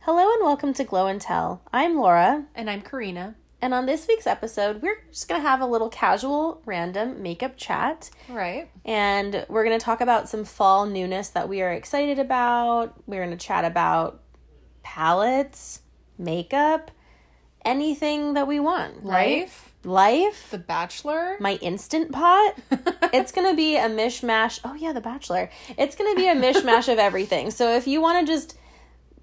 Hello and welcome to Glow and Tell. I'm Laura, And I'm Karina. and on this week's episode, we're just going to have a little casual, random makeup chat. Right. And we're going to talk about some fall newness that we are excited about. We're going to chat about palettes, makeup, anything that we want, right? Life. The Bachelor. my instant pot. it's going to be a mishmash. Oh, yeah, The Bachelor. It's going to be a mishmash of everything. So if you want to just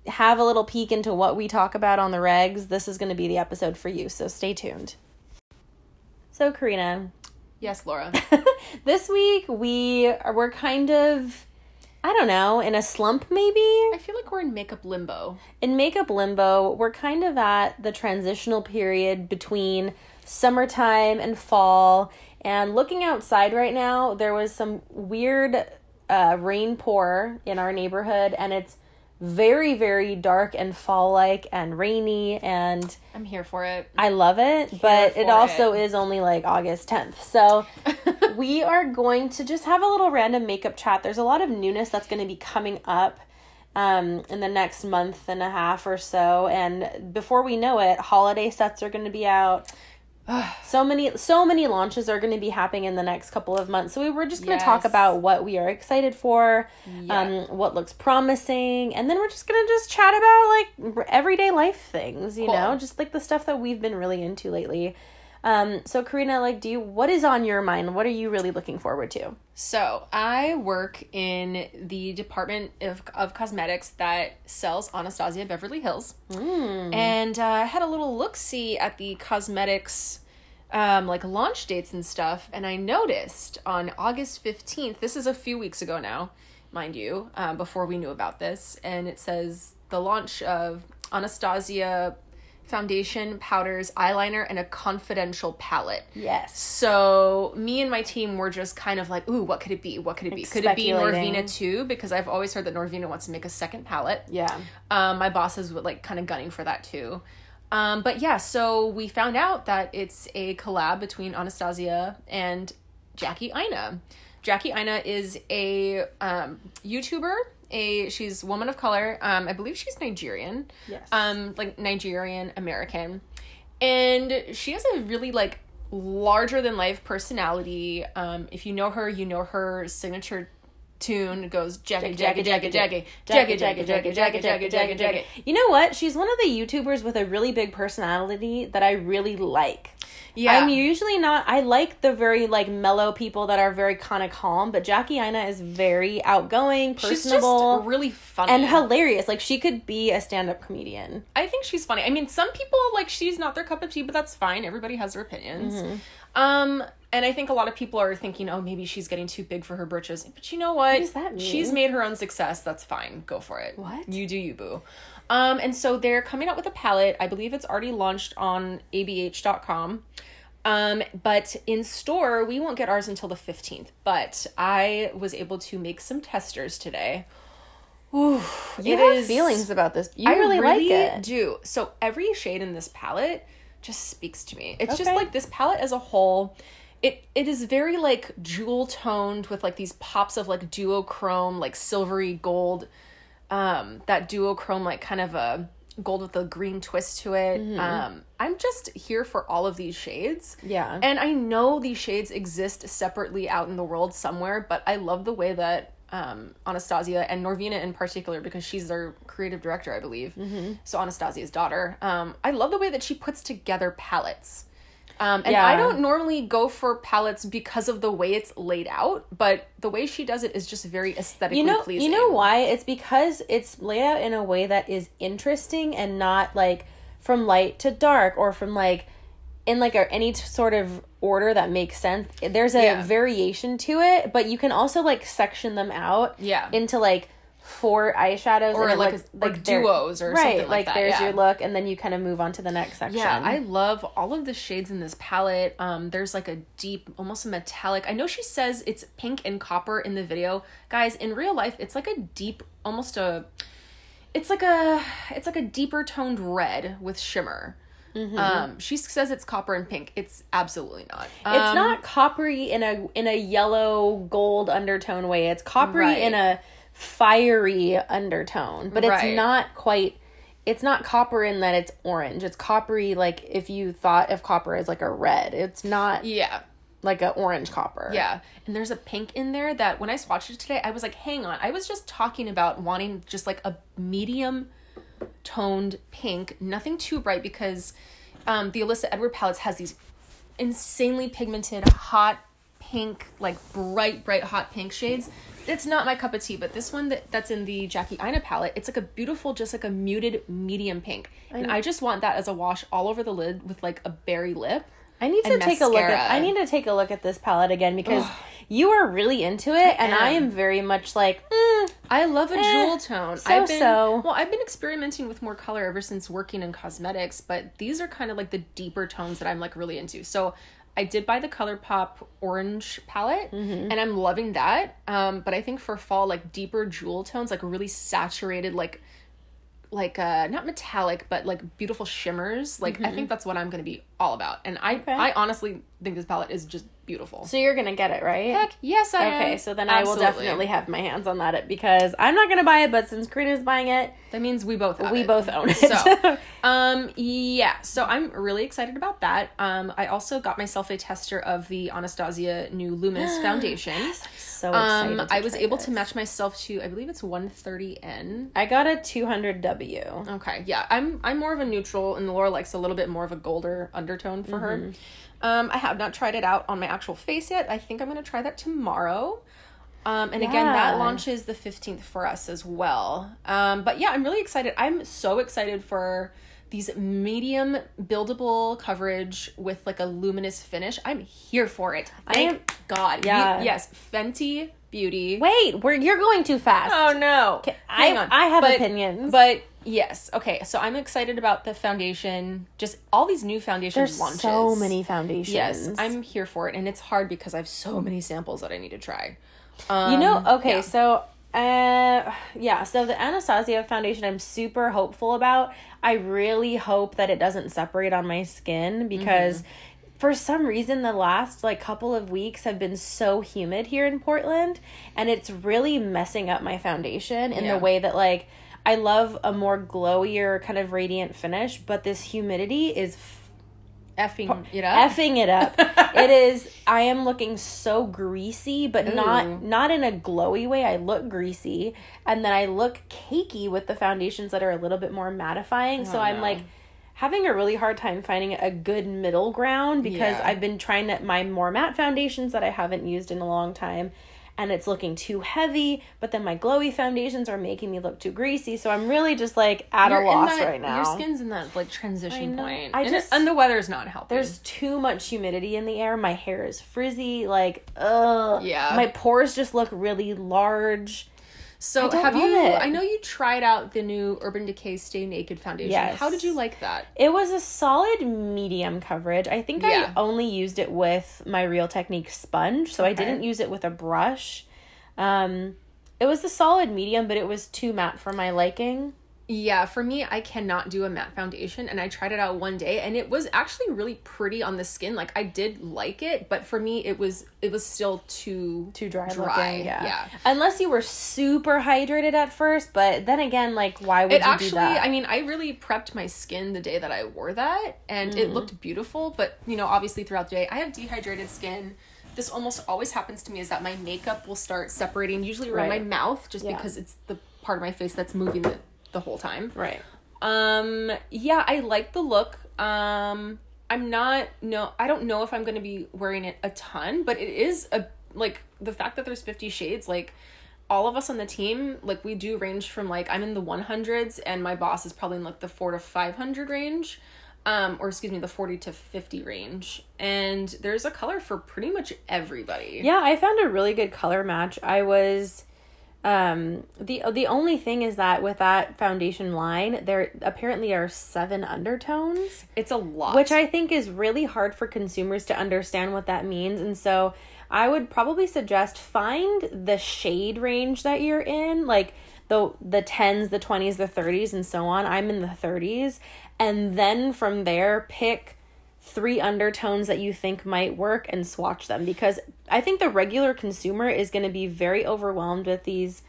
have a little peek into what we talk about on the regs, this is going to be the episode for you. So stay tuned. So, Karina, yes, Laura. this week we are, we're kind of I don't know, in a slump maybe. I feel like we're in makeup limbo. In makeup limbo, we're kind of at the transitional period between summertime and fall. And looking outside right now, there was some weird uh, rain pour in our neighborhood, and it's very, very dark and fall like and rainy. And I'm here for it. I love it, but it also it. is only like August 10th. So we are going to just have a little random makeup chat. There's a lot of newness that's going to be coming up um, in the next month and a half or so. And before we know it, holiday sets are going to be out. so many so many launches are going to be happening in the next couple of months so we were just going to talk about what we are excited for Yeah. um what looks promising and then we're just going to just chat about like everyday life things you Cool. know just like the stuff that we've been really into lately um so karina like do you what is on your mind? What are you really looking forward to? So I work in the department of, of cosmetics that sells Anastasia Beverly Hills, and uh, I had a little look see at the cosmetics, um, like launch dates and stuff, and I noticed on August fifteenth. This is a few weeks ago now, mind you, um, before we knew about this, and it says the launch of Anastasia foundation, powders, eyeliner, and a confidential palette. yes So me and my team were just kind of like, ooh, what could it be? What could it be? Could it be. Norvina too? Because I've always heard that Norvina wants to make a second palette. yeah Um, my bosses would like kind of gunning for that too. Um, but yeah, so we found out that it's a collab between Anastasia and Jackie Aina. Jackie Aina is a um, YouTuber. A she's woman of color. Um, I believe she's Nigerian yes um like Nigerian American and she has a really like larger than life personality um if you know her you know her signature tune goes Jackie Jackie Jackie Jackie Jackie Jackie Jackie Jackie Jackie Jackie Jackie You know what? She's one of the YouTubers with a really big personality that I really like. Yeah I'm usually not. I like the very like mellow people that are very kind of calm, but Jackie Aina is very outgoing, she's personable, just really funny and hilarious. Like she could be a stand-up comedian. I think she's funny. I mean, some people like she's not their cup of tea, but that's fine. Everybody has their opinions. Mm-hmm. Um, and I think a lot of people are thinking, oh, maybe she's getting too big for her britches. But you know what? does that mean? She's made her own success. That's fine. Go for it. What? You do you, boo. Um, and so they're coming out with a palette. I believe it's already launched on abh.com. Um, but in store, we won't get ours until the 15th. But I was able to make some testers today. Ooh, You have is- feelings about this. You I really, like it. do. So every shade in this palette just speaks to me. It's just like this palette as a whole. It it is very like jewel toned with like these pops of like duochrome, like silvery gold. Um, that duochrome like kind of a gold with a green twist to it. Mm-hmm. Um, I'm just here for all of these shades. Yeah. And I know these shades exist separately out in the world somewhere, but I love the way that um, Anastasia and Norvina in particular, because she's their creative director, I believe. Mm-hmm. So Anastasia's daughter. Um, I love the way that she puts together palettes. Um, and Yeah. I don't normally go for palettes because of the way it's laid out, but the way she does it is just very aesthetically you know pleasing. you know why it's because it's laid out in a way that is interesting and not like from light to dark or from like in like a, any sort of order that makes sense there's a Yeah. variation to it but you can also like section them out Yeah. into like four eyeshadows Or like a- like duos or right something like that, there's yeah. your look and then you kind of move on to the next section Yeah, I love all of the shades in this palette. Um, there's like a deep, almost a metallic. I know she says it's pink and copper in the video, guys. In real life, it's like a deep, almost a. It's like a, it's like a deeper toned red with shimmer. Um, she says it's copper and pink. It's absolutely not. It's Um, not coppery in a in a yellow gold undertone way. It's coppery Right. in a fiery undertone, but it's Right. not quite. It's not copper in that it's orange. It's coppery like if you thought of copper as like a red. It's not Yeah. like an orange copper. Yeah. And there's a pink in there that when I swatched it today, I was like, hang on. I was just talking about wanting just like a medium toned pink, nothing too bright because um, the Alyssa Edward palettes has these insanely pigmented, hot pink, like bright, bright, hot pink shades. It's not my cup of tea, but this one that, that's in the Jackie Aina palette, it's like a beautiful, just like a muted medium pink. And I just want that as a wash all over the lid with like a berry lip. I need to take a look at. I need to take a look at this palette again because you are really into it and I am. am very much like mm, I love a Eh, jewel tone. I've been so-so. well, I've been experimenting with more color ever since working in cosmetics, but these are kind of like the deeper tones that I'm like really into. So I did buy the ColourPop orange palette, Mm-hmm. and I'm loving that. Um, but I think for fall, like deeper jewel tones, like really saturated, like like uh not metallic but like beautiful shimmers like i think that's what i'm gonna be all about and i Mm-hmm. Okay. i honestly think this palette is just beautiful so you're gonna get it right. heck yes i am. Okay, so then I will definitely have my hands on that because I'm not gonna buy it, but since Karina's buying it, that means we both have we it. both own it. So, um, yeah, so I'm really excited about that. Um, I also got myself a tester of the Anastasia new Luminous foundation. So excited. Um, to I was able this. to match myself to, I believe it's 130N. I got a 200W. Okay, yeah, I'm I'm more of a neutral, and Laura likes a little bit more of a golder undertone for her. Mm-hmm. Um, I have not tried it out on my actual face yet. I think I'm gonna try that tomorrow. Um, and again, that launches the 15th for us as well. Um, but yeah, I'm really excited. I'm so excited for these medium buildable coverage with like a luminous finish. I'm here for it. Thank am- God. Yeah. Ye- yes, Fenty Beauty. Wait, we're you're going too fast. Oh no. I- Hang on. I have But- opinions. But yes, okay. So I'm excited about the foundation. Just all these new foundation There's launches. so many foundations. Yes, I'm here for it, and it's hard because I have so many samples that I need to try. Um, You know, okay, yeah. so uh yeah, so the Anastasia foundation I'm super hopeful about. I really hope that it doesn't separate on my skin because Mm-hmm. for some reason the last like couple of weeks have been so humid here in Portland and it's really messing up my foundation in Yeah. the way that like I love a more glowier kind of radiant finish, but this humidity is effing it up. effing it up. it is. I am looking so greasy, but Ooh. not not in a glowy way. I look greasy, and then I look cakey with the foundations that are a little bit more mattifying. so Oh, I'm no. like having a really hard time finding a good middle ground because Yeah. I've been trying to my more matte foundations that I haven't used in a long time. And it's looking too heavy, but then my glowy foundations are making me look too greasy. So I'm really just like at You're a loss that- right now. Your skin's in that like transition know. point. I and, just- it, and the weather's not helping. There's too much humidity in the air. My hair is frizzy. Like, ugh. Yeah. My pores just look really large. So have you? it. I know you tried out the new Urban Decay Stay Naked foundation. Yes. How did you like that? It was a solid medium coverage. I think Yeah. I only used it with my Real Technique sponge, so I didn't use it with a brush. Um, it was a solid medium, but it was too matte for my liking. Yeah, for me, I cannot do a matte foundation, and I tried it out one day, and it was actually really pretty on the skin. Like I did like it, but for me, it was it was still too Too dry, Dry, looking. Yeah. yeah. Unless you were super hydrated at first, but then again, like, why would It you do actually? I mean, I really prepped my skin the day that I wore that, and Mm-hmm. it looked beautiful. But you know, obviously throughout the day, I have dehydrated skin. This almost always happens to me is that my makeup will start separating, usually around Right. my mouth, just Yeah. because it's the part of my face that's moving the, the whole time. right. Um yeah, I like the look. Um I'm not no I don't know if I'm going to be wearing it a ton, but it is a like the fact that there's 50 shades like all of us on the team like we do range from like I'm in the 100s and my boss is probably in like the 4 to 500 range. Um or excuse me, the 40 to 50 range. And there's a color for pretty much everybody. Yeah, I found a really good color match. I was Um, the the only thing is that with that foundation line, there apparently are seven undertones, It's a lot. which I think is really hard for consumers to understand what that means. And so I would probably suggest find the shade range that you're in, like the the 10s, the 20s, the 30s and so on. I'm in the 30s, and then from there pick three undertones that you think might work and swatch them because I think the regular consumer is going to be very overwhelmed with these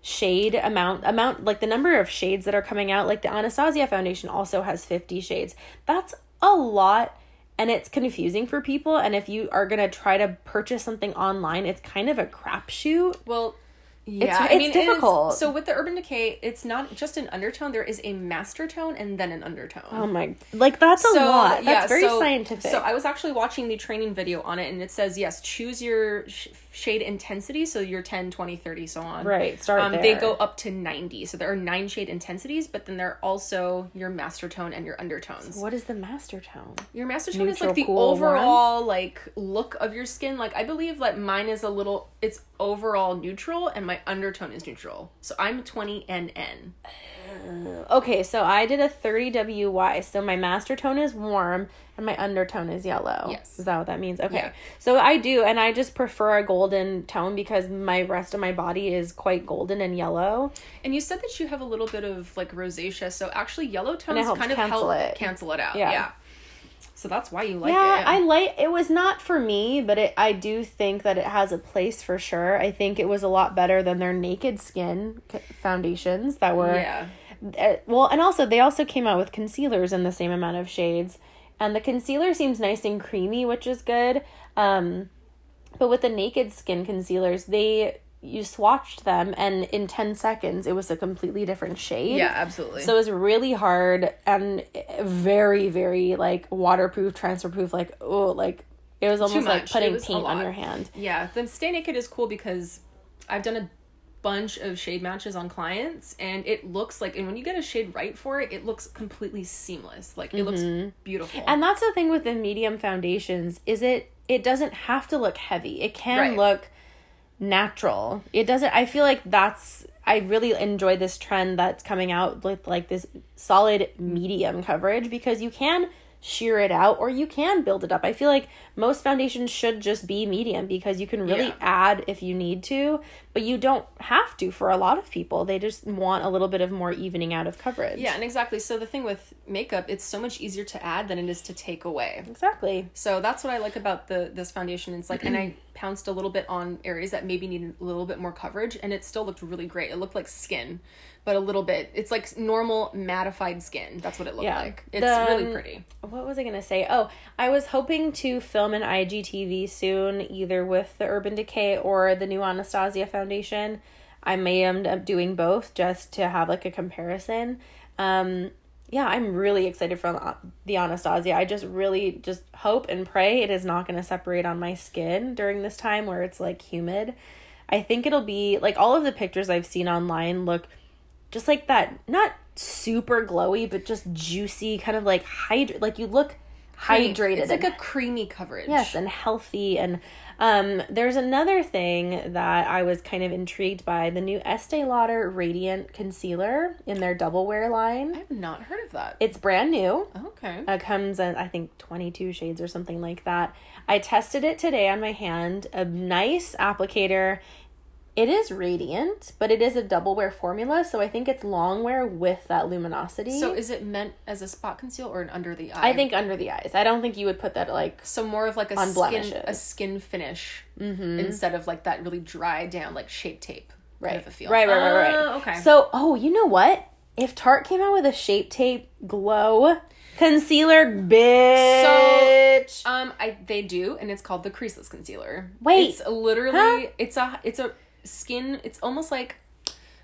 shade amount amount like the number of shades that are coming out like the Anastasia foundation also has 50 shades. That's a lot and it's confusing for people and if you are going to try to purchase something online, it's kind of a crapshoot. well, yeah, it's I mean, it is- difficult. so with the Urban Decay, it's not just an undertone. There is a master tone and then an undertone. Oh my like that's a lot. That's very so- scientific. So I was actually watching the training video on it, and it says yes, choose your sh- shade intensity. So your 10, 20, 30, so on. Right, start Um, They go up to ninety. So there are nine shade intensities, but then there are also your master tone and your undertones. what is the master tone? Your master tone is like the cool, overall like look of your skin. Like I believe that mine is a little. It's overall neutral, and my undertone is neutral. So I'm twenty NN. Okay, so I did a 30 WY. So my master tone is warm and my undertone is yellow. Yes. Is that what that means? Okay. Yeah. So I do, and I just prefer a golden tone because my rest of my body is quite golden and yellow. And you said that you have a little bit of like rosacea, so actually yellow tones kind of cancel help it. cancel it out. Yeah. Yeah. So that's why you like yeah, it. I like it was not for me, but it I do think that it has a place for sure. I think it was a lot better than their naked skin foundations that were yeah. uh, well and also they also came out with concealers in the same amount of shades and the concealer seems nice and creamy which is good um but with the naked skin concealers they you swatched them and in 10 seconds it was a completely different shade Yeah, absolutely. so it was really hard and very very like waterproof transfer proof like oh like it was almost like putting It was a paint on your hand yeah, the Stay Naked is cool because I've done a bunch of shade matches on clients and it looks like and when you get a shade right for it, it looks completely seamless. Like it looks beautiful. Mm-hmm. And that's the thing with the medium foundations is it it doesn't have to look heavy. It can Right. look natural. It doesn't I feel like that's I really enjoy this trend that's coming out with like this solid medium coverage because you can sheer it out or you can build it up. I feel like most foundations should just be medium because you can really Yeah. add if you need to, but you don't have to for a lot of people. They just want a little bit of more evening out of coverage. yeah, and exactly. So the thing with makeup, it's so much easier to add than it is to take away. Exactly. So that's what I like about the this foundation. It's like, and I pounced a little bit on areas that maybe needed a little bit more coverage, and it still looked really great. It looked like skin, but a little bit. It's like normal mattified skin. That's what it looked Yeah. like. It's The, really um, pretty. what was I gonna say? Oh, I was hoping to film an IGTV soon, either with the Urban Decay or the new Anastasia Foundation. I may end up doing both just to have like a comparison. Um, yeah, I'm really excited for the- the Anastasia. I just really just hope and pray it is not going to separate on my skin during this time where it's like humid. I think it'll be like all of the pictures I've seen online look just like that not super glowy but just juicy kind of like hydra like you look hydrated It's like and- a creamy coverage. yes and healthy and um there's another thing that i was kind of intrigued by the new estee lauder radiant concealer in their double wear line I've not heard of that. it's brand new okay. it comes in, I think, 22 shades or something like that. I tested it today on my hand. A nice applicator. It is radiant, but it is a double wear formula, so I think it's long wear with that luminosity. So is it meant as a spot conceal or an under the eye? I think under the eyes. I don't think you would put that like so. More of like a skin, blemishes. a skin finish instead of like that really dry down like shape tape right. kind of a feel. Right, right, right, right. Oh, okay. So, oh, you know what? If Tarte came out with a Shape Tape Glow concealer, bitch. Um, I they do, and it's called the creaseless concealer. Wait. it's literally Huh? it's a it's a skin. It's almost like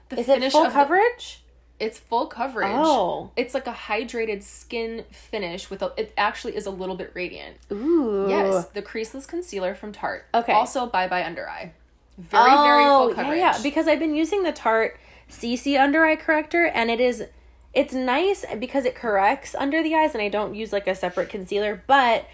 the is it finish full of the- coverage? it's full coverage. Oh. it's like a hydrated skin finish with a. It actually is a little bit radiant. Ooh. Yes, the creaseless concealer from Tarte. Okay. Also, bye bye under eye. Very very full coverage. Oh, Yeah, yeah, because I've been using the Tarte CC under eye corrector and it is it's nice because it corrects under the eyes and I don't use like a separate concealer, but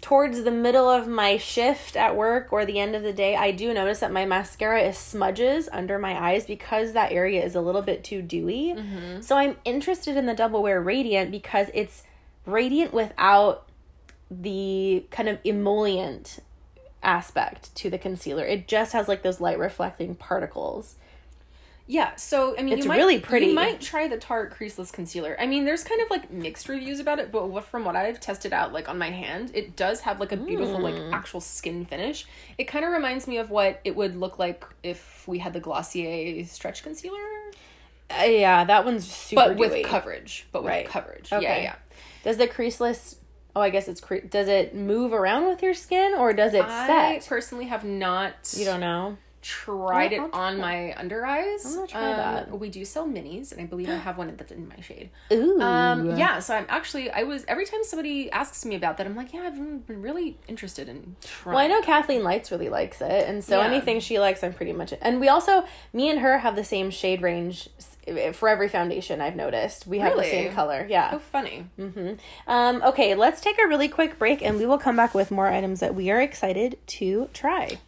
towards the middle of my shift at work or the end of the day, I do notice that my mascara is smudges under my eyes because that area is a little bit too dewy. Mm-hmm. So I'm interested in the Double Wear Radiant because it's radiant without the kind of emollient aspect to the concealer. It just has like those light reflecting particles. Yeah, so I mean, It's you might, really pretty. You might try the Tarte creaseless concealer. I mean, there's kind of like mixed reviews about it, but from what I've tested out, like on my hand, it does have like a beautiful like Mm. actual skin finish. It kind of reminds me of what it would look like if we had the Glossier stretch concealer, Uh, yeah, that one's super but with coverage. But with Right. coverage. Okay. Yeah, yeah. Does the creaseless? Oh, I guess it's cre- does it move around with your skin or does it set? I set? personally have not. You don't know. Tried it try on my under eyes. I'm gonna try that. We do sell minis, and I believe I have one that's in my shade. Ooh. Um, yeah, so I'm actually I was every time somebody asks me about that, I'm like, yeah, I've been really interested in trying. Well, I know Kathleen Lights really likes it, and so Yeah. anything she likes, I'm pretty much. And we also, me and her have the same shade range for every foundation. I've noticed we have Really? the same color. Yeah. Oh, funny. Um, okay, let's take a really quick break, and we will come back with more items that we are excited to try.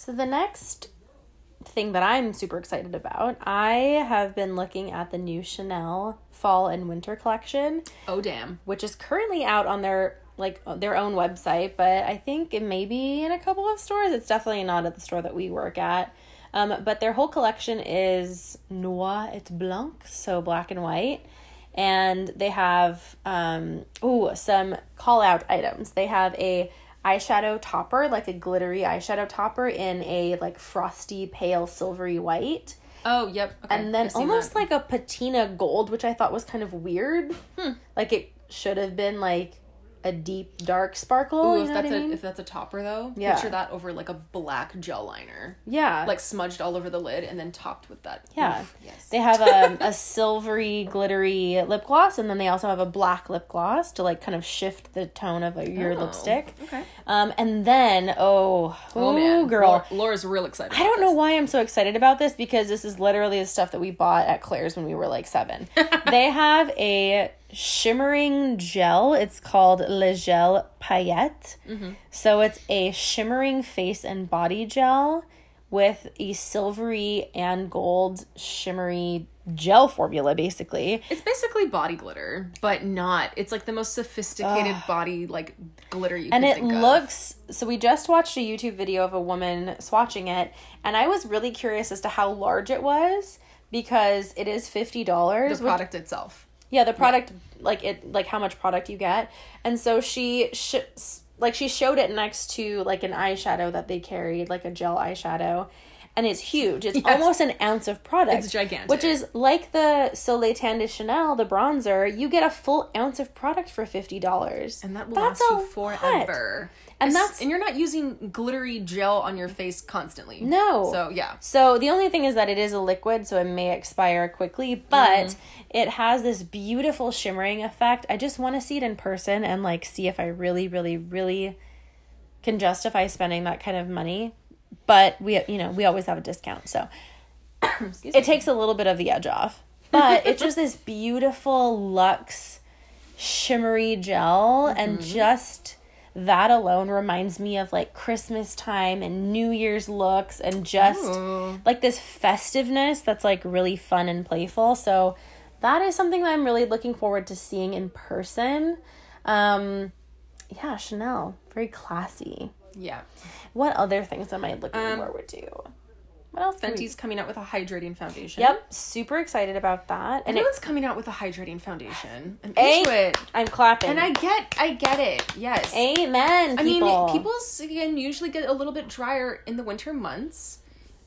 So the next thing that I'm super excited about, I have been looking at the new Chanel fall and winter collection, Oh, damn. which is currently out on their like their own website, but I think it may be in a couple of stores. It's definitely not at the store that we work at. Um, but their whole collection is noir et blanc, so black and white. And they have um ooh, some call out items. They have a eyeshadow topper, like a glittery eyeshadow topper in a like frosty pale silvery white. Oh, yep. Okay. And then almost that. like a patina gold, which I thought was kind of weird. Hmm. Like it should have been like a deep dark sparkle. Ooh, you if know that's what I a mean? if that's a topper though, Yeah. picture that over like a black gel liner, yeah. like smudged all over the lid, and then topped with that. Yeah. Oof, yes. They have a, a silvery, glittery lip gloss, and then they also have a black lip gloss to like kind of shift the tone of uh, your Oh, lipstick. Okay. Um, and then oh, Oh ooh, man, girl, Laura- Laura's real excited. I don't know why I'm so excited about this because this is literally the stuff that we bought at Claire's when we were like seven. they have a shimmering gel. It's called Le Gel Paillette. Mm-hmm. So it's a shimmering face and body gel with a silvery and gold shimmery gel formula, basically. It's basically body glitter, but not. It's like the most sophisticated body like glitter you and can it think of. looks so we just watched a youtube video of a woman swatching it and i was really curious as to how large it was because it is $50 the which- product itself. Yeah the product like it like how much product you get. And so she sh- like she showed it next to like an eyeshadow that they carried like a gel eyeshadow. And it's huge. It's almost an ounce of product. It's gigantic. which is like the soleil tan de chanel the bronzer you get a full ounce of product for $50 And that will That's last you lot. And that's- and you're not using glittery gel on your face constantly. No. So yeah. So the only thing is that it is a liquid, so it may expire quickly, but mm-hmm. it has this beautiful shimmering effect. I just want to see it in person and like see if I really, really, really can justify spending that kind of money. But we, you know, we always have a discount, so it takes a little bit of the edge off. But it's just this beautiful luxe shimmery gel and mm-hmm. just that alone reminds me of like Christmas time and New Year's looks and just Ooh. like this festiveness that's like really fun and playful. So that is something that I'm really looking forward to seeing in person. Um yeah, Chanel, very classy. Yeah. What other things am I looking Um, forward to? What else? Fenty's coming out with a hydrating foundation. Yep, super excited about that. And it, Everyone's coming out with a hydrating foundation. I'm into it. I'm clapping. And I get I get it. Yes. Amen. I mean, people's skin usually get a little bit drier in the winter months.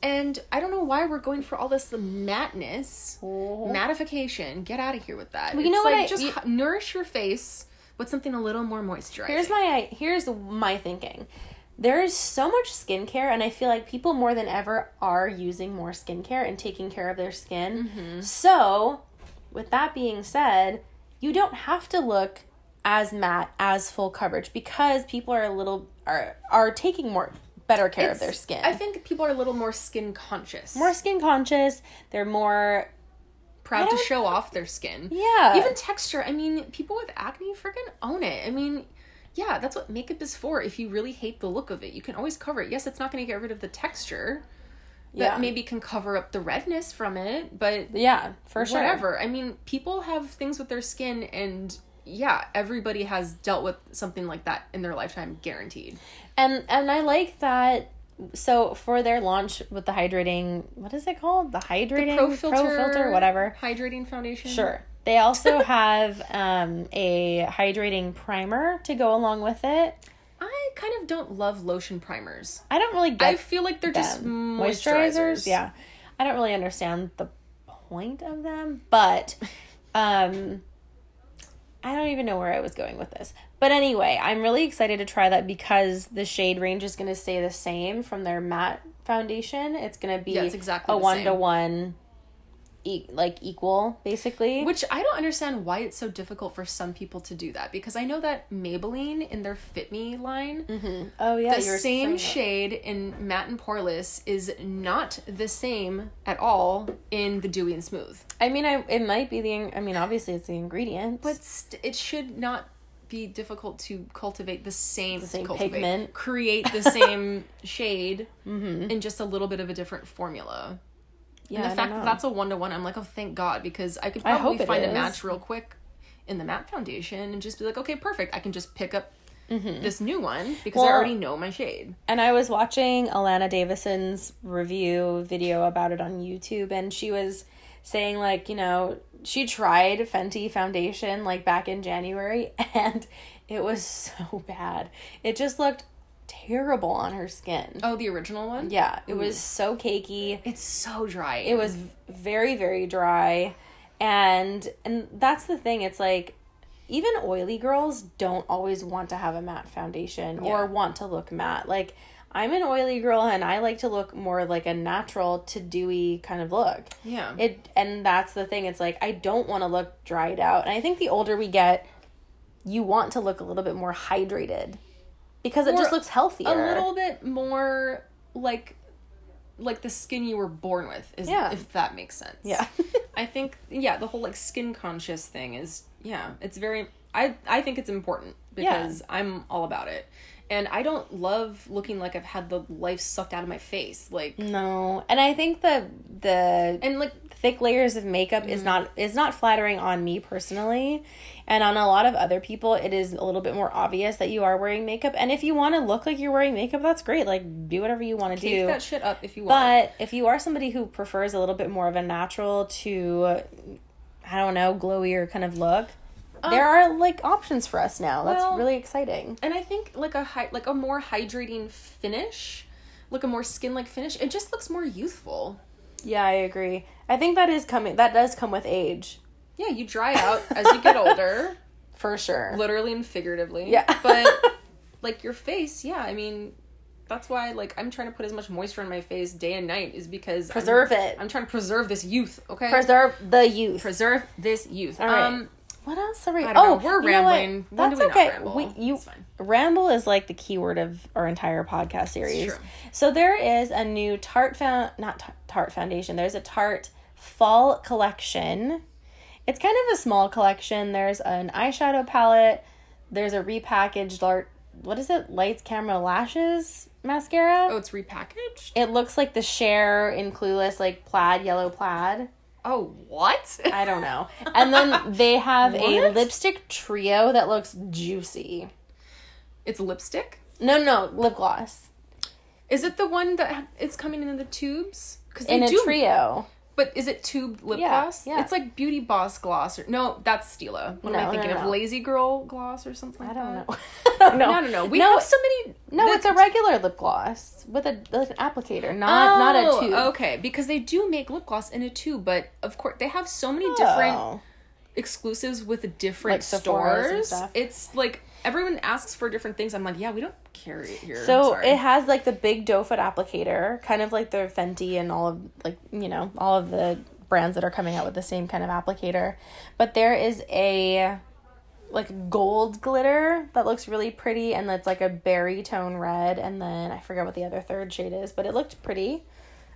And I don't know why we're going for all this matness, mattification. Get out of here with that. Well, you It's know what I- just you- nourish your face with something a little more moisturizing. Here's my here's my thinking. There is so much skincare, and I feel like people more than ever are using more skincare and taking care of their skin. Mm-hmm. So, with that being said, you don't have to look as matte as full coverage because people are a little are are taking more better care of their skin. I think people are a little more skin conscious. more skin conscious. They're more proud to show off their skin. Yeah. Even texture. I mean, people with acne freaking own it. I mean, yeah, that's what makeup is for. If you really hate the look of it, you can always cover it. Yes, it's not going to get rid of the texture. That Yeah. maybe can cover up the redness from it, but yeah, for sure. whatever. I mean, people have things with their skin, and yeah, everybody has dealt with something like that in their lifetime, guaranteed. And and I like that. So for their launch with the hydrating, what is it called? The hydrating Pro filter, filter, whatever. hydrating foundation. Sure. They also have um, a hydrating primer to go along with it. I kind of don't love lotion primers. I don't really get I feel like they're just them. moisturizers. Yeah, I don't really understand the point of them, but um, I don't even know where I was going with this. But anyway, I'm really excited to try that because the shade range is going to stay the same from their matte foundation. It's going to be Yeah, exactly a one to one, e- like equal, basically. Which I don't understand why it's so difficult for some people to do that because I know that Maybelline in their Fit Me line, mm-hmm. oh yeah, the same shade in matte and poreless is not the same at all in the dewy and smooth. I mean, I it might be the. I mean, obviously it's the ingredients, But st- it should not be difficult to cultivate the same, The same pigment. create the same shade mm-hmm. in just a little bit of a different formula. Yeah, and the don't fact that that's a one to one, I'm like, oh, thank God, because I could I probably hope find a match real quick in the matte foundation and just be like, okay, perfect. I can just pick up mm-hmm. this new one because I already know my shade. And I was watching Alana Davison's review video about it on YouTube, and she was saying, like, you know, she tried Fenty foundation like back in January, and it was so bad. It just looked terrible on her skin. Oh, the original one? Yeah, it was so cakey. It's so dry. It was very, very dry. And and that's the thing, it's like even oily girls don't always want to have a matte foundation or want to look matte. Like I'm an oily girl and I like to look more like a natural to dewy kind of look. Yeah. It and that's the thing. It's like I don't want to look dried out. And I think the older we get, you want to look a little bit more hydrated because it just looks healthier. a little bit more like like the skin you were born with is Yeah. if that makes sense. Yeah. I think yeah, the whole like skin conscious thing is yeah, it's very I I think it's important because I'm all about it. And I don't love looking like I've had the life sucked out of my face. Like no. And I think the the and like thick layers of makeup is mm-hmm. not is not flattering on me personally. And on a lot of other people it is a little bit more obvious that you are wearing makeup. And if you want to look like you're wearing makeup that's great. Like do whatever you want to do. that shit up if you want. but if you are somebody who prefers a little bit more of a natural to i don't know glowier kind of look there um, are like options for us now. That's well- really exciting. and I think like a high like a more hydrating finish, like a more skin like finish, it just looks more youthful. Yeah i agree i think that is coming that does come with age Yeah, you dry out as you get older. for sure literally and figuratively. Yeah. but like your face, yeah, I mean that's why like I'm trying to put as much moisture on my face day and night is because I'm- Preserve it. I'm trying to preserve this youth, okay? preserve the youth preserve this youth. All right. Um What else are we? Oh, know. We're rambling. That's we okay. ramble? We you ramble is like the keyword of our entire podcast series. So there is a new Tarte found not Tarte foundation. There's a Tarte fall collection. It's kind of a small collection. There's an eyeshadow palette. There's a repackaged art. What is it? Lights, camera, lashes mascara. Oh, it's repackaged? It looks like the Cher in Clueless, like plaid, yellow plaid. Oh, what? I don't know. And then they have a lipstick trio that looks juicy. it's lipstick? No, no, lip gloss Is it the one that ha- it's coming in the tubes? Cuz in a do trio. But is it tube lip Yeah, gloss? yeah. It's like Beauty Boss gloss or no, that's Stila. What am I thinking no, of? no. Lazy Girl gloss or something I like don't that? know. I. No, no, no. We no, have so many. no, that- it's a regular lip gloss with a like an applicator, not not a Oh, tube. Okay, because they do make lip gloss in a tube, but of course they have so many different Oh. exclusives with different Like stores. stuff. It's like everyone asks for different things. I'm like, yeah, we don't carry it here. So it has like the big doe foot applicator, kind of like the Fenty and all of like you know all of the brands that are coming out with the same kind of applicator. But there is a like gold glitter that looks really pretty, and that's like a berry tone red, and then I forget what the other third shade is, but it looked pretty.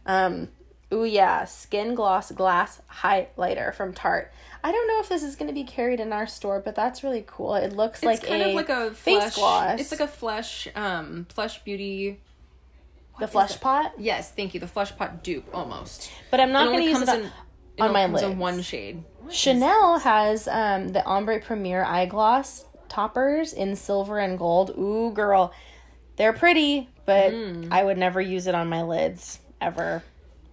Um, Ooh yeah, skin gloss glass highlighter from Tarte. I don't know if this is going to be carried in our store, but that's really cool. It looks like kind a of like a face flesh, gloss. It's like a flesh, um, flesh beauty. the flesh pot, Yes, thank you. The flesh pot dupe almost. but I'm not going to use it on, in- it on only my comes in one shade. Chanel has um, the Ombre Premier eye gloss toppers in silver and gold. Ooh, girl, they're pretty, but Mm. I would never use it on my lids ever.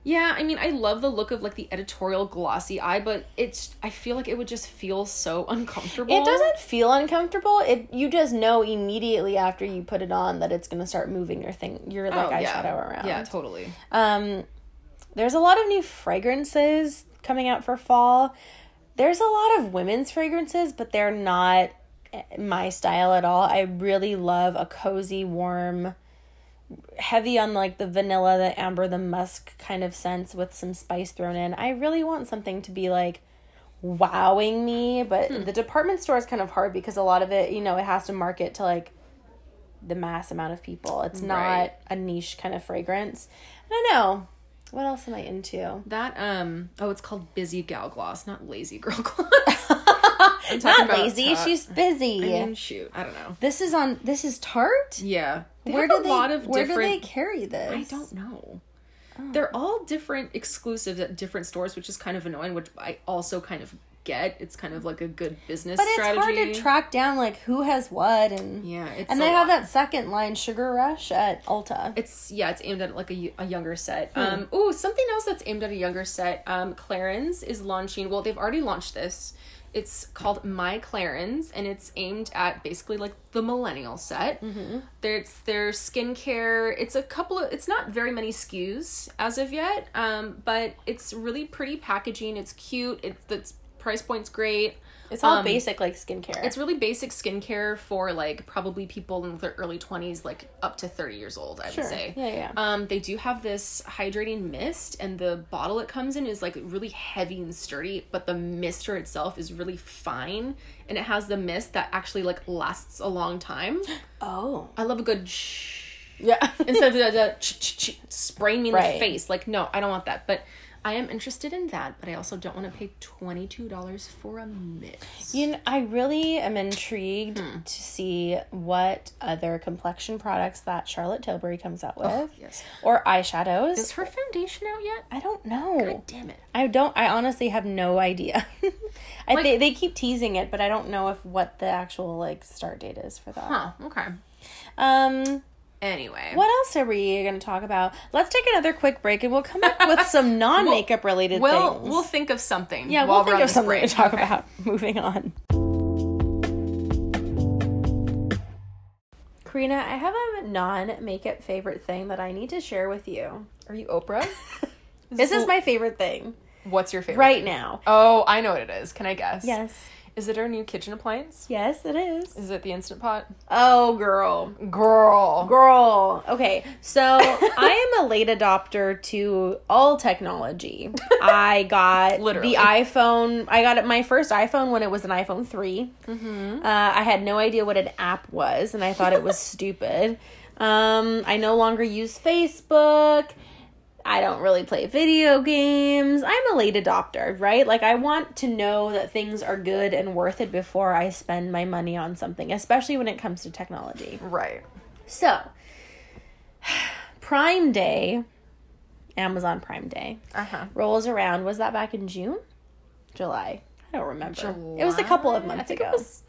Yeah, I mean, I love the look of like the editorial glossy eye, but it's. I feel like it would just feel so uncomfortable. It doesn't feel uncomfortable. It you just know immediately after you put it on that it's gonna start moving your thing, your like Oh, eyeshadow yeah. around. Yeah, totally. Um, there's a lot of new fragrances coming out for fall. There's a lot of women's fragrances, but they're not my style at all. I really love a cozy, warm, heavy on like the vanilla, the amber, the musk kind of scents with some spice thrown in. I really want something to be like wowing me, but Hmm. the department store is kind of hard because a lot of it, you know, it has to market to like the mass amount of people. It's not Right. a niche kind of fragrance. I don't know. What else am I into? That um oh, it's called Busy Gal Gloss, not Lazy Girl Gloss. I'm Not lazy. Tarte. She's busy. I mean, shoot, I don't know. this is on. This is Tarte. Yeah, they where have do a they? lot of where different. do they carry this? I don't know. Oh. They're all different exclusives at different stores, which is kind of annoying. Which I also kind of get. It's kind of like a good business But it's strategy. hard to track down like who has what and Yeah, it's and they have lot. that second line Sugar Rush at Ulta. It's yeah, it's aimed at like a, a younger set. Hmm. Um, ooh, something else that's aimed at a younger set. Um, Clarins is launching. Well, they've already launched this. It's called My Clarins, and it's aimed at basically like the millennial set. Mm-hmm. There's their skincare. It's a couple of. It's not very many SKUs as of yet. Um, but it's really pretty packaging. It's cute. It's the price point's great. It's all um, basic like skincare. It's really basic skincare for like probably people in their early 20s, like up to 30 years old, I Sure. would say. Yeah, yeah. Um, they do have this hydrating mist, and the bottle it comes in is like really heavy and sturdy, but the mister itself is really fine, and it has the mist that actually like lasts a long time. oh. I love a good shh Yeah. instead of the, the ch- ch- ch- spraying me in Right. the face. Like, no, I don't want that. But I am interested in that, but I also don't want to pay $22 for a mist. You know, I really am intrigued Hmm. to see what other complexion products that Charlotte Tilbury comes out with, yes. or eyeshadows. Is her foundation out yet? I don't know. God damn it. I don't. I honestly have no idea. I Like- they, they keep teasing it, but I don't know if what the actual like start date is for that. Huh, okay. Um, Anyway. what else are we going to talk about? Let's take another quick break, and we'll come back with some non makeup related We'll, things. we'll think of something. yeah, while we'll we're think on of something break. to talk Okay. about. Moving on. Karina, I have a non makeup favorite thing that I need to share with you. Are you Oprah? This is my favorite thing What's your favorite? right now. Oh, I know what it is. Can I guess? Yes. Is it our new kitchen appliance? Yes, it is. Is it the Instant Pot? Oh, girl. Girl. Girl. Okay. So I am a late adopter to all technology. I got Literally. the iPhone. I got my first iPhone when it was an iPhone 3. Uh, I had no idea what an app was and I thought it was stupid. Um, I no longer use Facebook. I don't really play video games. I'm a late adopter, right? Like, I want to know that things are good and worth it before I spend my money on something, especially when it comes to technology. Right. So, Prime Day, Amazon Prime Day, Uh huh. rolls around. Was that back in June? July? I don't remember. It was a couple of months ago. It was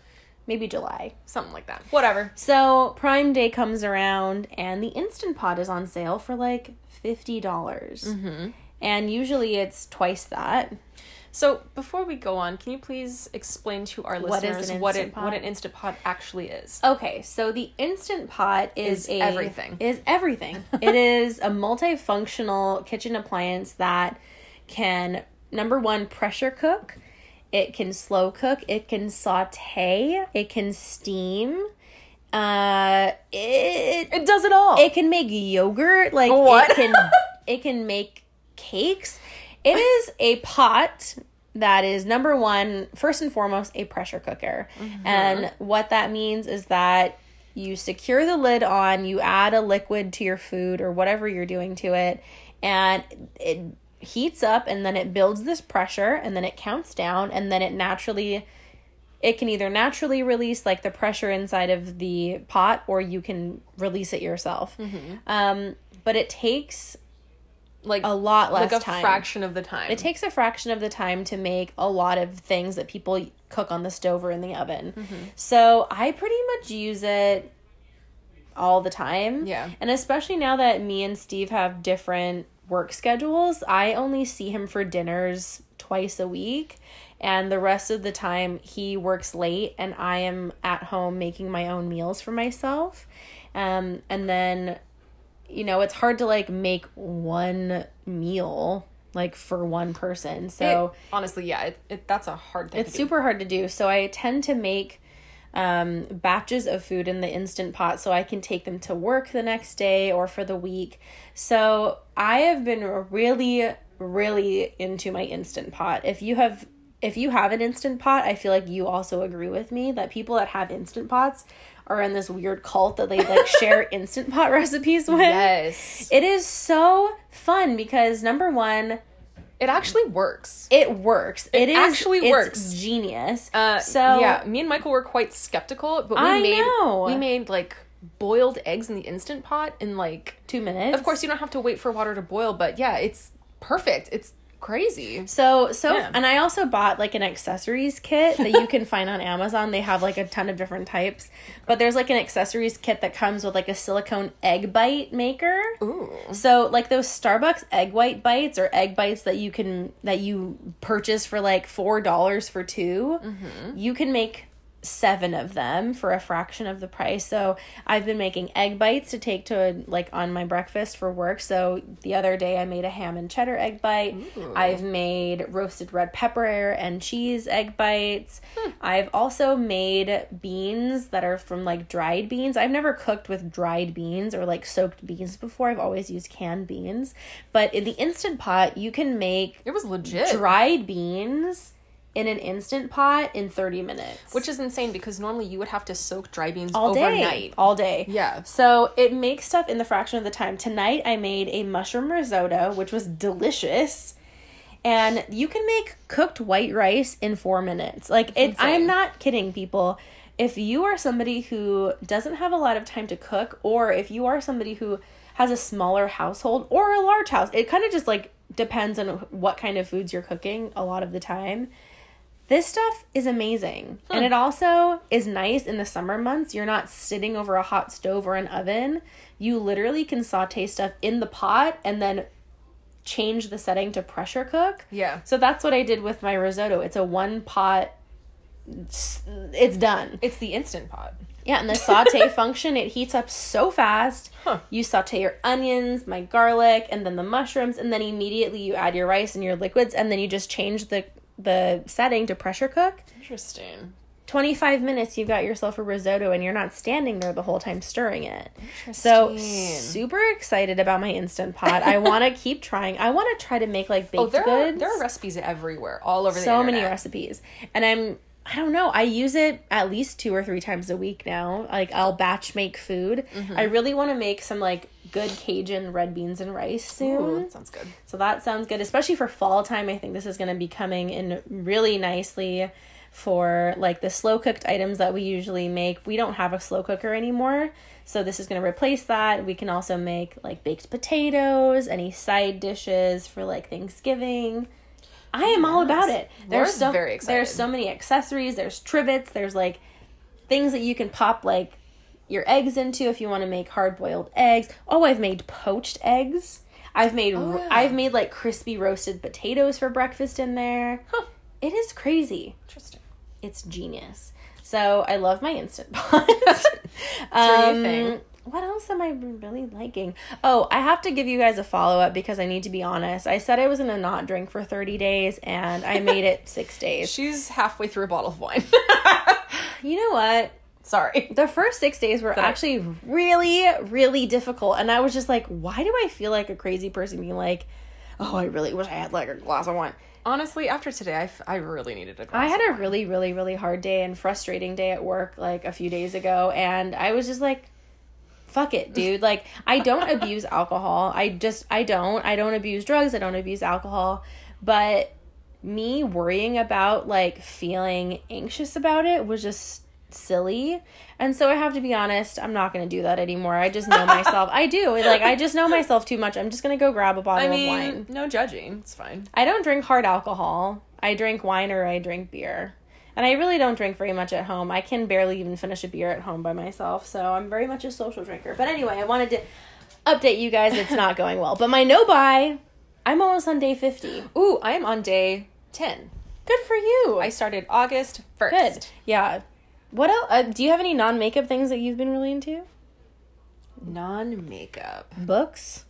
Maybe July. something like that. Whatever. So, Prime Day comes around and the Instant Pot is on sale for like $50. Mm-hmm. And usually it's twice that. So before we go on, can you please explain to our What is listeners an what it Instant what an Instant Pot actually is? Okay, so the Instant Pot is, Is a everything. Is everything. it is a multifunctional kitchen appliance that can number one pressure cook, it can slow cook, it can saute, it can steam. Uh, it It does it all. it can make yogurt. Like What? it can it can make cakes. It is a pot that is number one, first and foremost, a pressure cooker. And what that means is that you secure the lid on, you add a liquid to your food or whatever you're doing to it, and it heats up and then it builds this pressure and then it counts down and then it naturally it can either naturally release like the pressure inside of the pot or you can release it yourself. Um, but it takes Like a lot less like a time. fraction of the time. It takes a fraction of the time to make a lot of things that people cook on the stove or in the oven. Mm-hmm. So I pretty much use it all the time. Yeah. And especially now that me and Steve have different work schedules, I only see him for dinners twice a week. And the rest of the time, he works late, and I am at home making my own meals for myself. Um, and then you know, it's hard to like make one meal like for one person. So It- honestly, yeah, it, it, that's a hard thing. it's super hard to do. So I tend to make um, batches of food in the instant pot so I can take them to work the next day or for the week. So I have been really, really into my instant pot. If you have if you have an instant pot, I feel like you also agree with me that people that have instant pots are in this weird cult that they like share instant pot recipes with. Yes, It is so fun because number one, it actually works. it works. It, is actually it's works. genius. Uh, so yeah, me and Michael were quite skeptical, but we I made know. we made like boiled eggs in the instant pot in like. two minutes. Of course, you don't have to wait for water to boil, but yeah, it's perfect. It's crazy. So so Yeah. and I also bought like an accessories kit that you can find on Amazon. They have like a ton of different types. But there's like an accessories kit that comes with like a silicone egg bite maker. Ooh. So like those Starbucks egg white bites or egg bites that you can that you purchase for like four dollars for 2 mm-hmm. you can make seven of them for a fraction of the price. So I've been making egg bites to take to like on my breakfast for work. So the other day I made a ham and cheddar egg bite. I've made roasted red pepper and cheese egg bites. Hmm. I've also made beans that are from like dried beans. I've never cooked with dried beans or like soaked beans before. I've always used canned beans. But in the instant pot, you can make It was legit. dried beans in an instant pot in 30 minutes. Which is insane because normally you would have to soak dry beans all overnight. day. All day. Yeah. So it makes stuff in the fraction of the time. Tonight I made a mushroom risotto, which was delicious. And you can make cooked white rice in four minutes. Like it insane. I'm not kidding people. If you are somebody who doesn't have a lot of time to cook, or if you are somebody who has a smaller household or a large house, it kind of just like depends on what kind of foods you're cooking a lot of the time. This stuff is amazing. And it also is nice in the summer months. You're not sitting over a hot stove or an oven. You literally can saute stuff in the pot and then change the setting to pressure cook. Yeah. So that's what I did with my risotto. It's a one pot it's it's done. It's the instant pot. Yeah, and the saute function, it heats up so fast. Huh. You saute your onions, my garlic, and then the mushrooms, and then immediately you add your rice and your liquids, and then you just change the the setting to pressure cook. Interesting. 25 minutes, you've got yourself a risotto, and you're not standing there the whole time stirring it. So, super excited about my instant pot. I want to keep trying. I want to try to make like baked Oh, there are, goods there are recipes everywhere, all over the so many recipes and i'm i don't know i use it at least two or three times a week now like i'll batch make food Mm-hmm. i really want to make some like good cajun red beans and rice soon Ooh, that sounds good. so that sounds good especially for fall time. I think this is going to be coming in really nicely for like the slow cooked items that we usually make. We don't have a slow cooker anymore so this is going to replace that. We can also make like baked potatoes any side dishes for like thanksgiving. I am all about it. Laura's there's so very excited. there's so many accessories there's trivets there's like things that you can pop like your eggs into if you want to make hard boiled eggs. Oh, I've made poached eggs. I've made Oh, yeah. I've made like crispy roasted potatoes for breakfast in there. Huh. It is crazy. Interesting. It's genius. So I love my instant pot. Um. What else am I really liking? Oh, I have to give you guys a follow up because I need to be honest. I said I was gonna not drink for 30 days and I made it six days. She's halfway through a bottle of wine. You know what? Sorry. the first six days were actually really, really difficult. And I was just like, why do I feel like a crazy person being like, oh, I really wish I had like a glass of wine? Honestly, after today, I, f- I really needed a glass I had a wine. really, really, really hard day and frustrating day at work like a few days ago. And I was just like, fuck it, dude. Like I don't abuse alcohol. I just I don't. I don't abuse drugs. I don't abuse alcohol. But me worrying about like feeling anxious about it was just silly. And so I have to be honest, I'm not going to do that anymore. I just know myself. I do. Like I just know myself too much. I'm just going to go grab a bottle I mean, of wine. no judging. It's fine. I don't drink hard alcohol. I drink wine or I drink beer. And I really don't drink very much at home. I can barely even finish a beer at home by myself. So I'm very much a social drinker. But anyway, I wanted to update you guys it's not going well. But my no buy, I'm almost on day 50. Ooh, I am on day 10. Good for you. I started August 1st. Good. Yeah. What else? Uh, do you have any non makeup things that you've been really into? Non makeup. Books?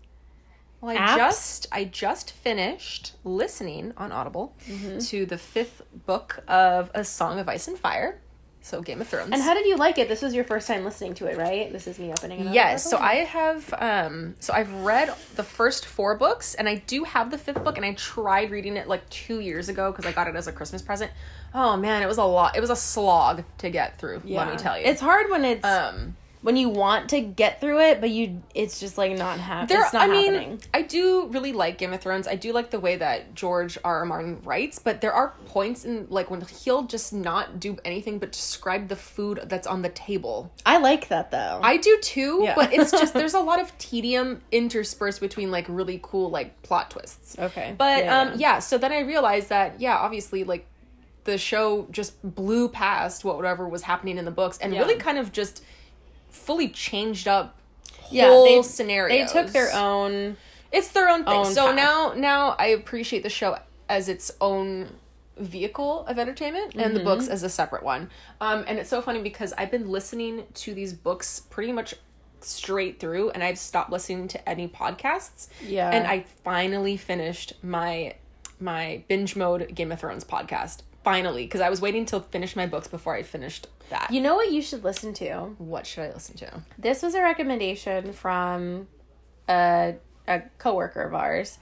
Well, I Apps? just I just finished listening on Audible Mm-hmm. to the fifth book of A Song of Ice and Fire. So Game of Thrones. And how did you like it? This was your first time listening to it, right? This is me opening it up. Yes, so I have um so I've read the first four books and I do have the fifth book and I tried reading it like 2 years ago cuz I got it as a Christmas present. Oh man, it was a lot. It was a slog to get through, yeah. let me tell you. It's hard when it's um when you want to get through it, but you it's just like not happening. It's not I mean, happening. I do really like Game of Thrones. I do like the way that George R. R. Martin writes, but there are points in like when he'll just not do anything but describe the food that's on the table. I like that though. I do too, Yeah. but it's just there's a lot of tedium interspersed between like really cool like plot twists. okay. But Yeah, um yeah. yeah, so then I realized that yeah, obviously like the show just blew past whatever was happening in the books and Yeah. really kind of just fully changed up Yeah, whole they- scenarios. They took their own It's their own thing. own so path. now now I appreciate the show as its own vehicle of entertainment and the Mm-hmm. books as a separate one. Um and it's so funny because I've been listening to these books pretty much straight through and I've stopped listening to any podcasts. Yeah. And I finally finished my my binge mode Game of Thrones podcast. Finally, because I was waiting to finish my books before I finished that. You know what you should listen to? what should I listen to? This was a recommendation from a a coworker of ours.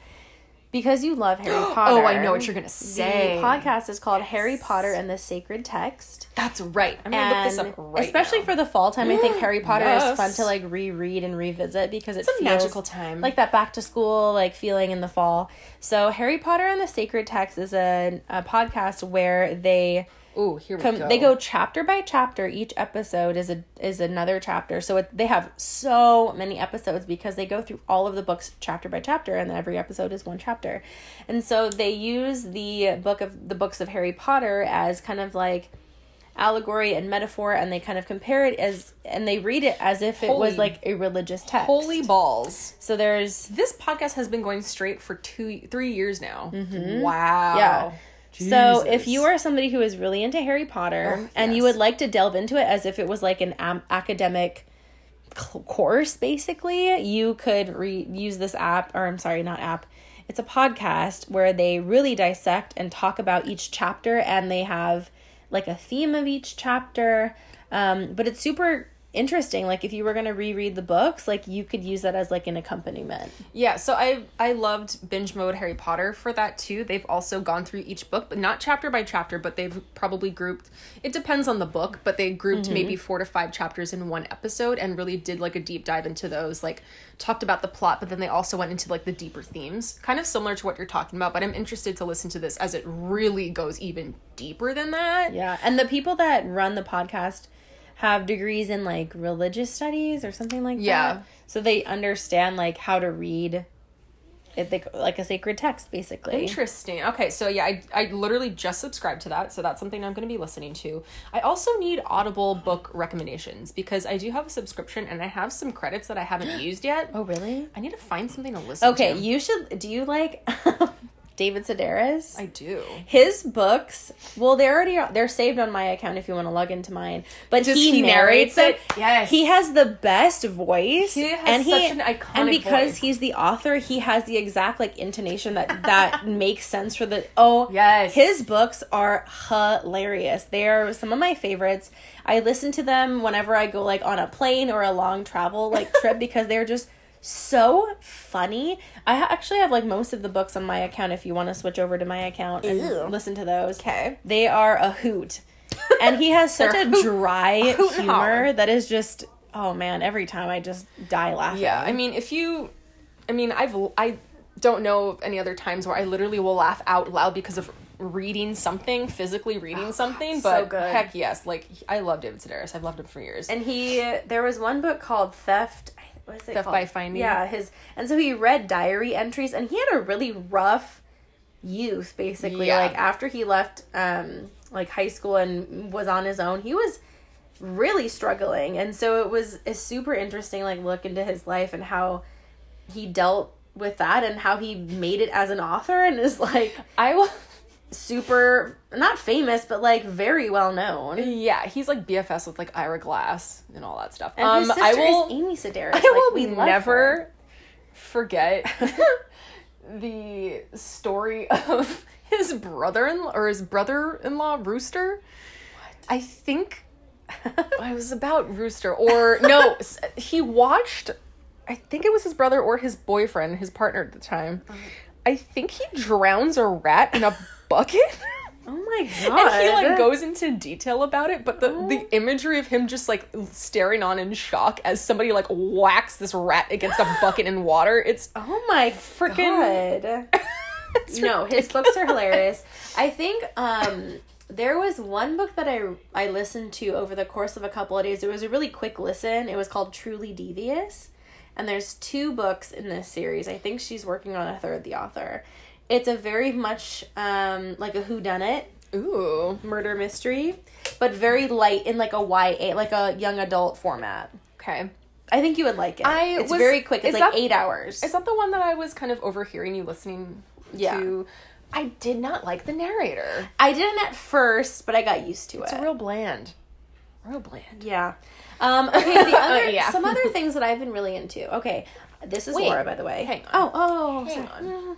Because you love Harry Potter. Oh, I know what you're gonna say. The podcast is called Harry Potter and the Sacred Text. That's right. I'm gonna look this up right especially now. for the fall time, I think Harry Potter is fun to like reread and revisit because it It's a feels magical time. like that back to school like feeling in the fall. So Harry Potter and the Sacred Text is a, a podcast where they Ooh, here we go. they go chapter by chapter each episode is a is another chapter so it, they have so many episodes because they go through all of the books chapter by chapter and every episode is one chapter and so they use the book of the books of harry potter as kind of like allegory and metaphor and they kind of compare it as and they read it as if it was like a religious text Holy balls. so there's This podcast has been going straight for two, three years now. Mm-hmm. Wow. Yeah. So if you are somebody who is really into Harry Potter Oh, and you would like to delve into it as if it was like an am- academic cl- course basically, you could re- use this app or I'm sorry, not app. It's a podcast where they really dissect and talk about each chapter and they have like a theme of each chapter. Um, but it's super interesting. Like if you were going to reread the books, like you could use that as like an accompaniment. Yeah, so I I loved binge mode Harry Potter for that too. They've also gone through each book, but not chapter by chapter, but they've probably grouped it depends on the book, but they grouped mm-hmm. maybe 4 to 5 chapters in one episode and really did like a deep dive into those, like talked about the plot, but then they also went into like the deeper themes. Kind of similar to what you're talking about, but I'm interested to listen to this as it really goes even deeper than that. Yeah, and the people that run the podcast have degrees in like religious studies or something like Yeah. that. So they understand like how to read it they, like a sacred text basically. Interesting. Okay, so yeah, I, I literally just subscribed to that, so that's something I'm going to be listening to. I also need Audible book recommendations because I do have a subscription and I have some credits that I haven't used yet. Oh, really? I need to find something to listen Okay, to. Okay you should do you like David Sedaris? I do. his books, well, they're already they're saved on my account if you want to log into mine. But he, he narrates narrate it. it? Yes. he has the best voice. He has and such an iconic And because voice. he's the author, he has the exact like intonation that that makes sense for the. Oh, Yes. his books are hilarious. They are some of my favorites. I listen to them whenever I go like on a plane or a long travel like trip because they're just so funny. I actually have like most of the books on my account if you want to switch over to my account and Ew. listen to those. Okay. They are a hoot. And he has such a dry hoot humor that is just oh man, every time I just die laughing. Yeah, I mean, if you, I mean, I've I don't know of any other times where I literally will laugh out loud because of reading something, physically reading oh, something. so But good. heck yes, like I love David Sedaris. I've loved him for years. And he, there was one book called Theft. What is it called? by Finding? Yeah, his, and so he read diary entries, and he had a really rough youth. Basically, Yeah. like after he left, um, like high school and was on his own, he was really struggling, and so it was a super interesting like look into his life and how he dealt with that and how he made it as an author and is like I will. Super not famous but like very well known. Yeah, he's like BFS with like Ira Glass and all that stuff. And um, his sister I will. is Amy Sedaris. I like, will we never forget the story of his brother-in-law or his brother-in-law Rooster. I think it was about Rooster or no, he watched I think it was his brother or his boyfriend, his partner at the time. Uh-huh. I think he drowns a rat in a bucket. Oh my god. And he like goes into detail about it, but the, Oh. the imagery of him just like staring on in shock as somebody like whacks this rat against a bucket in water. It's Oh my it's no, his books are hilarious. I think um there was one book that I I listened to over the course of a couple of days. It was a really quick listen. It was called Truly Devious. And there's two books in this series. I think she's working on a third, the author. It's a very much um like a whodunit Ooh. murder mystery, but very light in like a YA, like a young adult format. Okay. I think you would like it. I it's was- very quick. It's like that- eight hours. Is that the one that I was kind of overhearing you listening Yeah. to? I did not like the narrator. I didn't at first, but I got used to it. It's real bland. Real bland. yeah. Um, okay. The other, Yeah. some other things that I've been really into. Okay, this is Wait, Laura, by the way. hang on. Oh, oh, Hang on.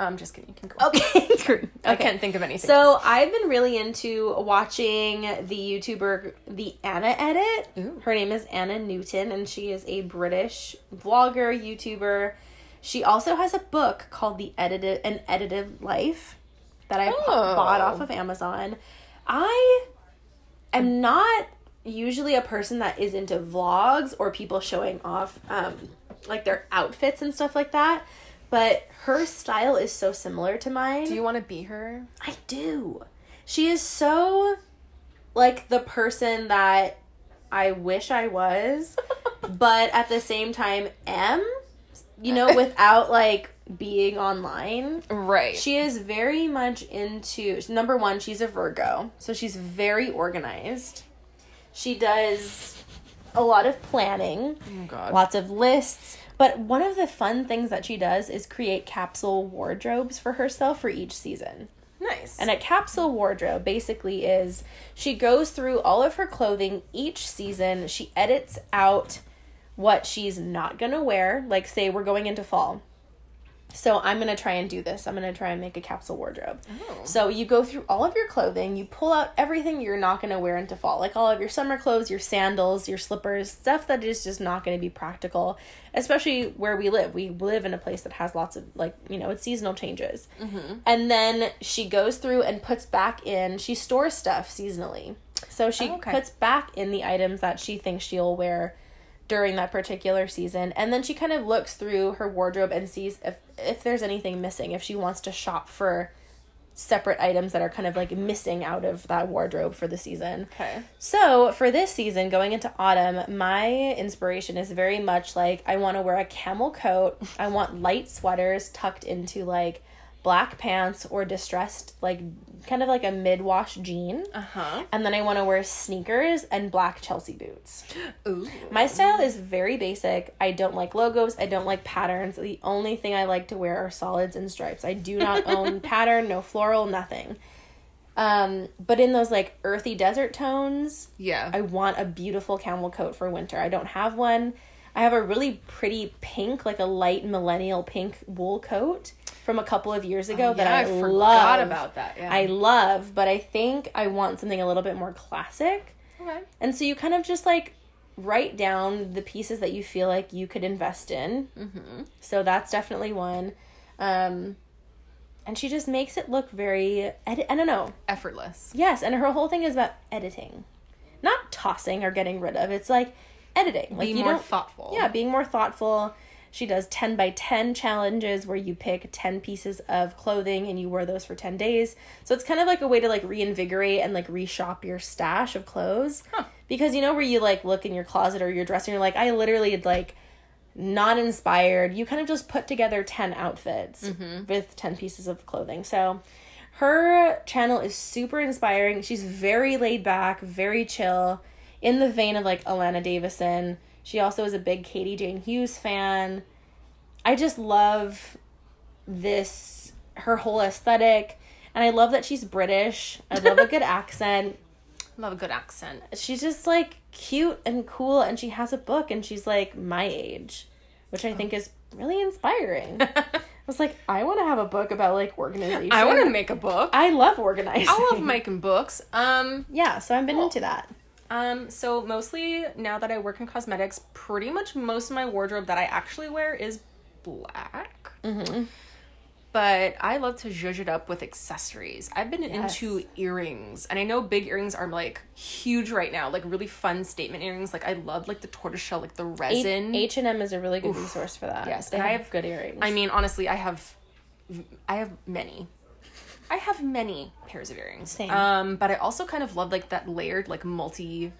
I'm just kidding. You can go. Okay. okay. I can't think of anything. So I've been really into watching the YouTuber the Anna Edit. Ooh. Her name is Anna Newton, and she is a British vlogger YouTuber. She also has a book called The Edited An Edited Life that I Oh. bought off of Amazon. I am not usually a person that is into vlogs or people showing off um, like their outfits and stuff like that. But her style is so similar to mine. do you want to be her? I do. She is so like the person that I wish I was, but at the same time am, you know, without like being online. Right. She is very much into number one, she's a Virgo, so she's very organized. She does a lot of planning oh God. lots of lists. But one of the fun things that she does is create capsule wardrobes for herself for each season. Nice. And a capsule wardrobe basically is she goes through all of her clothing each season. She edits out what she's not going to wear. Like, say, we're going into fall. So I'm to try and do this. I'm to try and make a capsule wardrobe. Oh. So you go through all of your clothing, you pull out everything you're not to wear into fall, like all of your summer clothes, your sandals, your slippers, stuff that is just not to be practical, especially where we live. We live in a place that has lots of like, you know, it's seasonal changes. Mm-hmm. And then she goes through and puts back in, she stores stuff seasonally. So she Oh, okay. puts back in the items that she thinks she'll wear during that particular season. And then she kind of looks through her wardrobe and sees if if there's anything missing if she wants to shop for separate items that are kind of like missing out of that wardrobe for the season. Okay. so for this season going into autumn my inspiration is very much like i want to wear a camel coat. I want light sweaters tucked into like black pants or distressed like kind of like a mid-wash jean Uh huh. and then i want to wear sneakers and black chelsea boots Ooh. my style is very basic. I don't like logos. I don't like patterns. The only thing I like to wear are solids and stripes. I do not own pattern, no floral, nothing. Um, but in those like earthy desert tones, Yeah. I want a beautiful camel coat for winter. I don't have one. I have a really pretty pink, like a light millennial pink wool coat from a couple of years ago that Oh, yeah, I, I forgot love. about that, yeah. I love, but I think I want something a little bit more classic. okay. And so you kind of just like write down the pieces that you feel like you could invest in. Mm-hmm. So that's definitely one. Um, and she just makes it look very, edi- I don't know. Effortless. Yes, and her whole thing is about editing. Not tossing or getting rid of. It's like editing. Like Be you more don't thoughtful. yeah, being more thoughtful. She does 10 by 10 challenges where you pick 10 pieces of clothing and you wear those for 10 days. So it's kind of like a way to like reinvigorate and like reshop your stash of clothes. Huh. Because you know where you like look in your closet or your dresser and you're like, I literally like not inspired. You kind of just put together 10 outfits mm-hmm. with 10 pieces of clothing. So her channel is super inspiring. She's very laid back, very chill, in the vein of like Allana Davison. She also is a big Katie Jane Hughes fan. I just love this her whole aesthetic and I love that she's British. I love a good accent. Love a good accent. She's just like cute and cool and she has a book and she's like my age, which I think is really inspiring. I was like, I want to have a book about like organization. I want to make a book. I love organizing. I love making books. Um, Yeah, so I've been into that. Um, so mostly now that I work in cosmetics, pretty much most of my wardrobe that I actually wear is black. Mm-hmm. But I love to zhuzh it up with accessories. I've been Yes. into earrings, and I know big earrings are like huge right now, like really fun statement earrings. Like I love like the tortoiseshell, like the resin. H and M is a really good resource for that. Yes, they and I have, have- good earrings. I mean, honestly, I have, I have many. I have many pairs of earrings. Same. Um, but I also kind of love like that layered, like multi,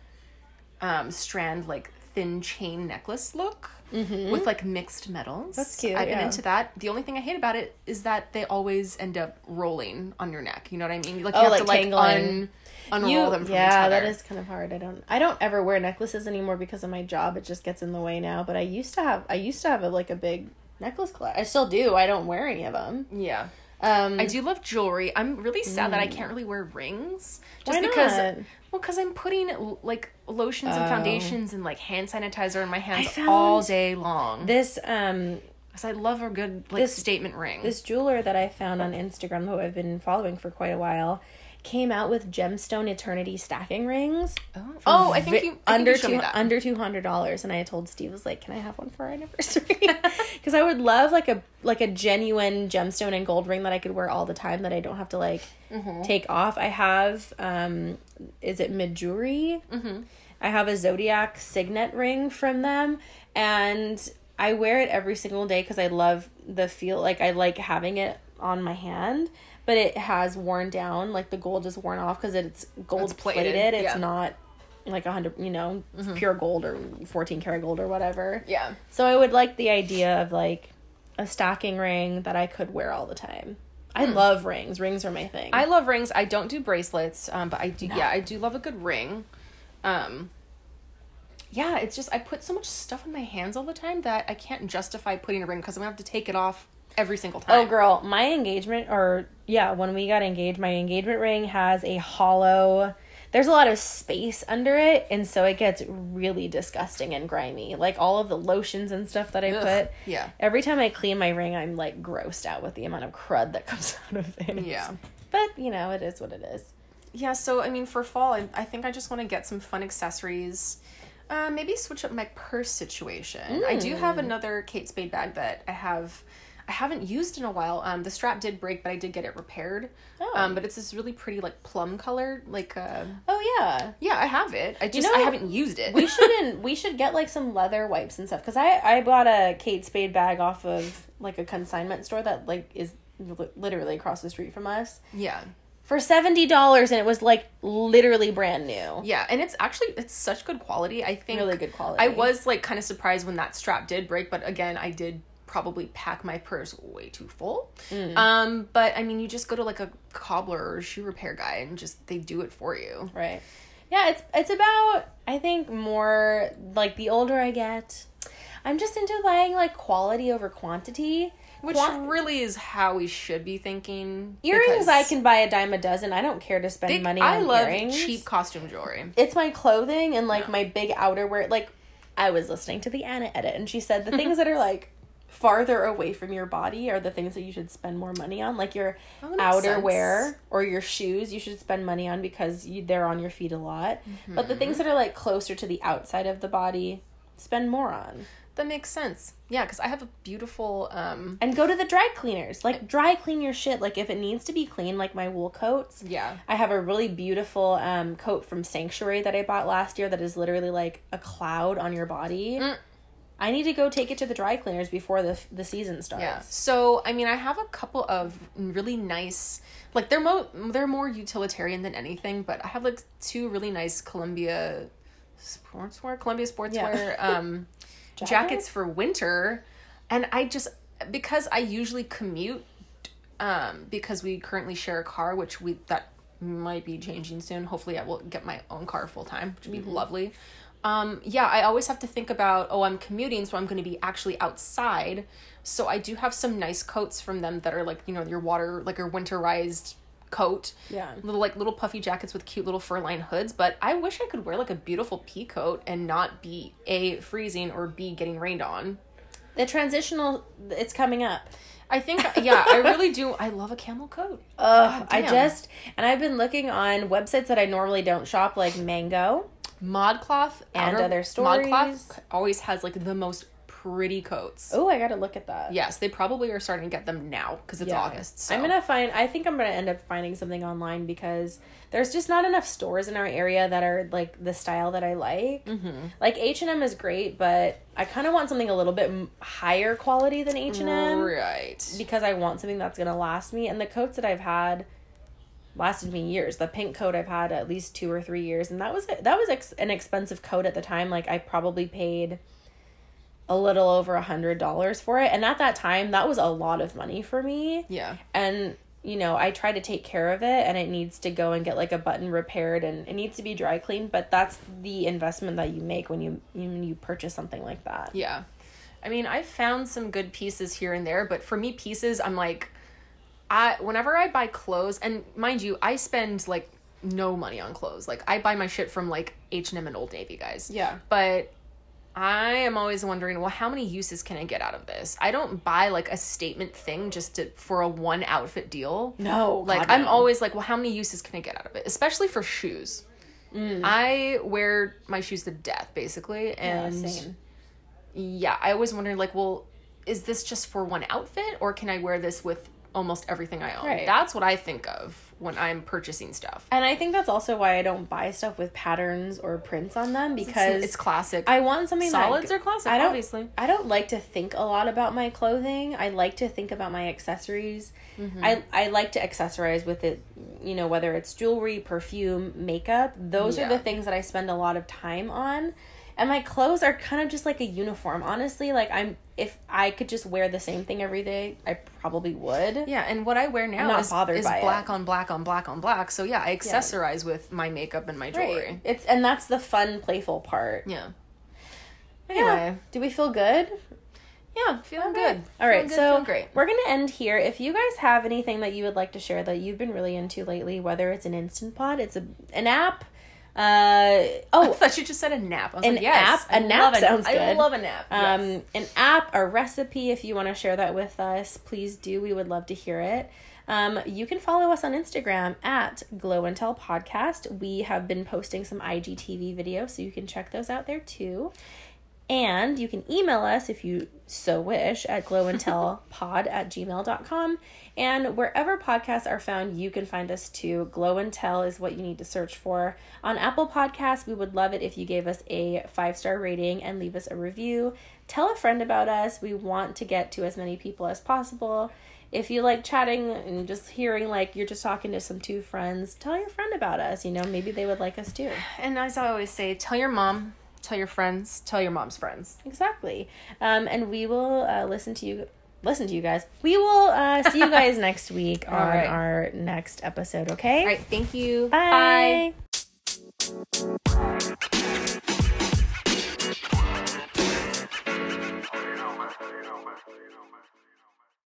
um, strand, like thin chain necklace look with like mixed metals. Mm-hmm. That's cute, I've been yeah. into that. The only thing I hate about it is that they always end up rolling on your neck. You know what I mean? Like you Oh, have like to like un, unroll you, them from each yeah, that is kind of hard. I don't, I don't ever wear necklaces anymore because of my job. It just gets in the way now. But I used to have, I used to have a, like a big necklace collection. I still do. I don't wear any of them. Yeah. Um, I do love jewelry. I'm really sad that I can't really wear rings just Mm. Why because not? well cuz I'm putting like lotions and Oh. foundations and like hand sanitizer in my hands all day long. this, um, Cuz I love a good like This- statement ring. this jeweler that I found on Instagram, who I've been following for quite a while, came out with gemstone eternity stacking rings. oh, oh, I think you I think under you two under two hundred dollars, and I told Steve, I was like, "Can I have one for our anniversary?" Because I would love like a like a genuine gemstone and gold ring that I could wear all the time that I don't have to like Mm-hmm. take off. I have um, is it Mejuri? Mm-hmm. I have a zodiac signet ring from them, and I wear it every single day because I love the feel. Like I like having it on my hand. But it has worn down, like the gold is worn off because it's gold It's plated, plated. It's yeah. Mm-hmm. not like a hundred, you know, pure gold or fourteen karat gold or whatever. yeah. So I would like the idea of like a stocking ring that I could wear all the time. I love rings. Rings are my thing. Hmm. I love rings. I don't do bracelets, um, but I do. Yeah, I do love a good ring. Um, yeah, it's just I put so much stuff in my hands all the time that I can't justify putting a ring because I'm gonna have to take it off every single time. oh, girl, my engagement, or yeah, when we got engaged, my engagement ring has a hollow. There's a lot of space under it, and so it gets really disgusting and grimy. Like all of the lotions and stuff that I Ugh, put. yeah. Every time I clean my ring, I'm like grossed out with the amount of crud that comes out of it. Yeah. But you know, it is what it is. Yeah, so I mean, for fall, I, I think I just want to get some fun accessories. Uh, maybe switch up my purse situation. I do have another Kate Spade bag that I have. I haven't used in a while. Um, the strap did break, but I did get it repaired. Oh. Um, but it's this really pretty like plum color. Like, uh, Oh yeah. yeah, I have it. I just know, I haven't used it. we shouldn't we should get like some leather wipes and stuff because i i bought a kate spade bag off of like a consignment store that like is li- literally across the street from us yeah, for $70 and it was like literally brand new yeah, and it's actually it's such good quality. I think really good quality I was like kind of surprised when that strap did break, but again, I did probably pack my purse way too full. Mm. Um, but I mean, you just go to like a cobbler or shoe repair guy and just they do it for you. right yeah it's it's about i think more like the older i get i'm just into buying like quality over quantity Which Quan- really is how we should be thinking. earrings i can buy a dime a dozen i don't care to spend they- money I on love earrings cheap costume jewelry. it's my clothing and like Yeah. my big outerwear. Like I was listening to the Anna edit and she said the things that are like farther away from your body are the things that you should spend more money on. Like your outerwear or your shoes, you should spend money on because you, they're on your feet a lot. But Mm-hmm. the things that are like closer to the outside of the body, spend more on. That makes sense. Yeah, because I have a beautiful. um And go to the dry cleaners. Like dry clean your shit. Like if it needs to be clean, like my wool coats. Yeah. I have a really beautiful um, coat from Sanctuary that I bought last year that is literally like a cloud on your body. Mm. I need to go take it to the dry cleaners before the the season starts. Yeah. So I mean, I have a couple of really nice, like they're mo they're more utilitarian than anything, but I have like two really nice Columbia sportswear, Columbia sportswear um, Jacket? jackets for winter, and I just because I usually commute, um, because we currently share a car, which we that might be changing soon. Hopefully, I will get my own car full time, which would be lovely. Um, yeah, I always have to think about, oh, I'm commuting, so I'm going to be actually outside. So I do have some nice coats from them that are like, you know, your water, like your winterized coat. Yeah. Little like little puffy jackets with cute little fur lined hoods. But I wish I could wear like a beautiful pea coat and not be A, freezing or B, getting rained on. The transitional, it's coming up. I think, yeah, I really do. I love a camel coat. Ugh, I just and I've been looking on websites that I normally don't shop, like Mango. ModCloth And outer- other stories. ModCloth always has like the most pretty coats. Oh, I gotta look at that. Yes, they probably are starting to get them now because it's Yeah. August. So. I'm gonna find. I think I'm gonna end up finding something online because there's just not enough stores in our area that are like the style that I like. Mm-hmm. Like H and M is great, but I kind of want something a little bit higher quality than H and M Right. because I want something that's gonna last me. And the coats that I've had lasted me years. The pink coat I've had at least two or three years, and that was that was ex- an expensive coat at the time. Like I probably paid a little over a hundred dollars for it, and at that time that was a lot of money for me Yeah. and you know i try to take care of it and it needs to go and get like a button repaired and it needs to be dry cleaned but that's the investment that you make when you when you purchase something like that Yeah. I mean, I've found some good pieces here and there, but for me, pieces, I'm like, I whenever I buy clothes, and mind you, I spend like no money on clothes. Like I buy my shit from like H and M and Old Navy, guys. Yeah. But I am always wondering, well, how many uses can I get out of this? I don't buy like a statement thing just to for a one outfit deal. no Like God, I'm no. always like, well, how many uses can I get out of it? Especially for shoes. I wear my shoes to death, basically, Mm. Yeah, and same. yeah, I always wonder like, well, is this just for one outfit, or can I wear this with almost everything I own? Right. That's what I think of when I'm purchasing stuff. and i think that's also why i don't buy stuff with patterns or prints on them because it's, it's classic. i want something Solids that are classic, I don't, obviously. I don't like to think a lot about my clothing. I like to think about my accessories. Mm-hmm. I, I like to accessorize with it, you know, whether it's jewelry, perfume, makeup. Those Yeah. are the things that I spend a lot of time on. And my clothes are kind of just like a uniform. Honestly, like I'm if I could just wear the same thing every day, I probably would. Yeah, and what I wear now not is, bothered is by it. black on black on black on black. So yeah, I accessorize with my makeup and my jewelry. Right. It's and that's the fun, playful part. Yeah. Yeah. Anyway, Do we feel good? yeah, feeling good. All right, good, so great. we're gonna end here. If you guys have anything that you would like to share that you've been really into lately, whether it's an instant pot, it's a an app. Uh I oh, thought you just said a nap. I was An like, yes, app? A I nap sounds I good. love a nap. um, yes. an app, a recipe. If you want to share that with us, please do. We would love to hear it. Um, you can follow us on Instagram at Glow and Tell Podcast. We have been posting some IGTV videos, so you can check those out there too. And you can email us if you so wish at glowandtellpod at gmail.com. And wherever podcasts are found, you can find us too. Glow and Tell is what you need to search for. On Apple Podcasts, we would love it if you gave us a five star rating and leave us a review. Tell a friend about us. We want to get to as many people as possible. If you like chatting and just hearing like you're just talking to some two friends, tell your friend about us. You know, maybe they would like us too. And as I always say, tell your mom, tell your friends, tell your mom's friends. Exactly. Um, and we will uh, listen to you. Listen to you guys. We will uh, see you guys next week on right. our next episode, okay? All right. Thank you. Bye. Bye.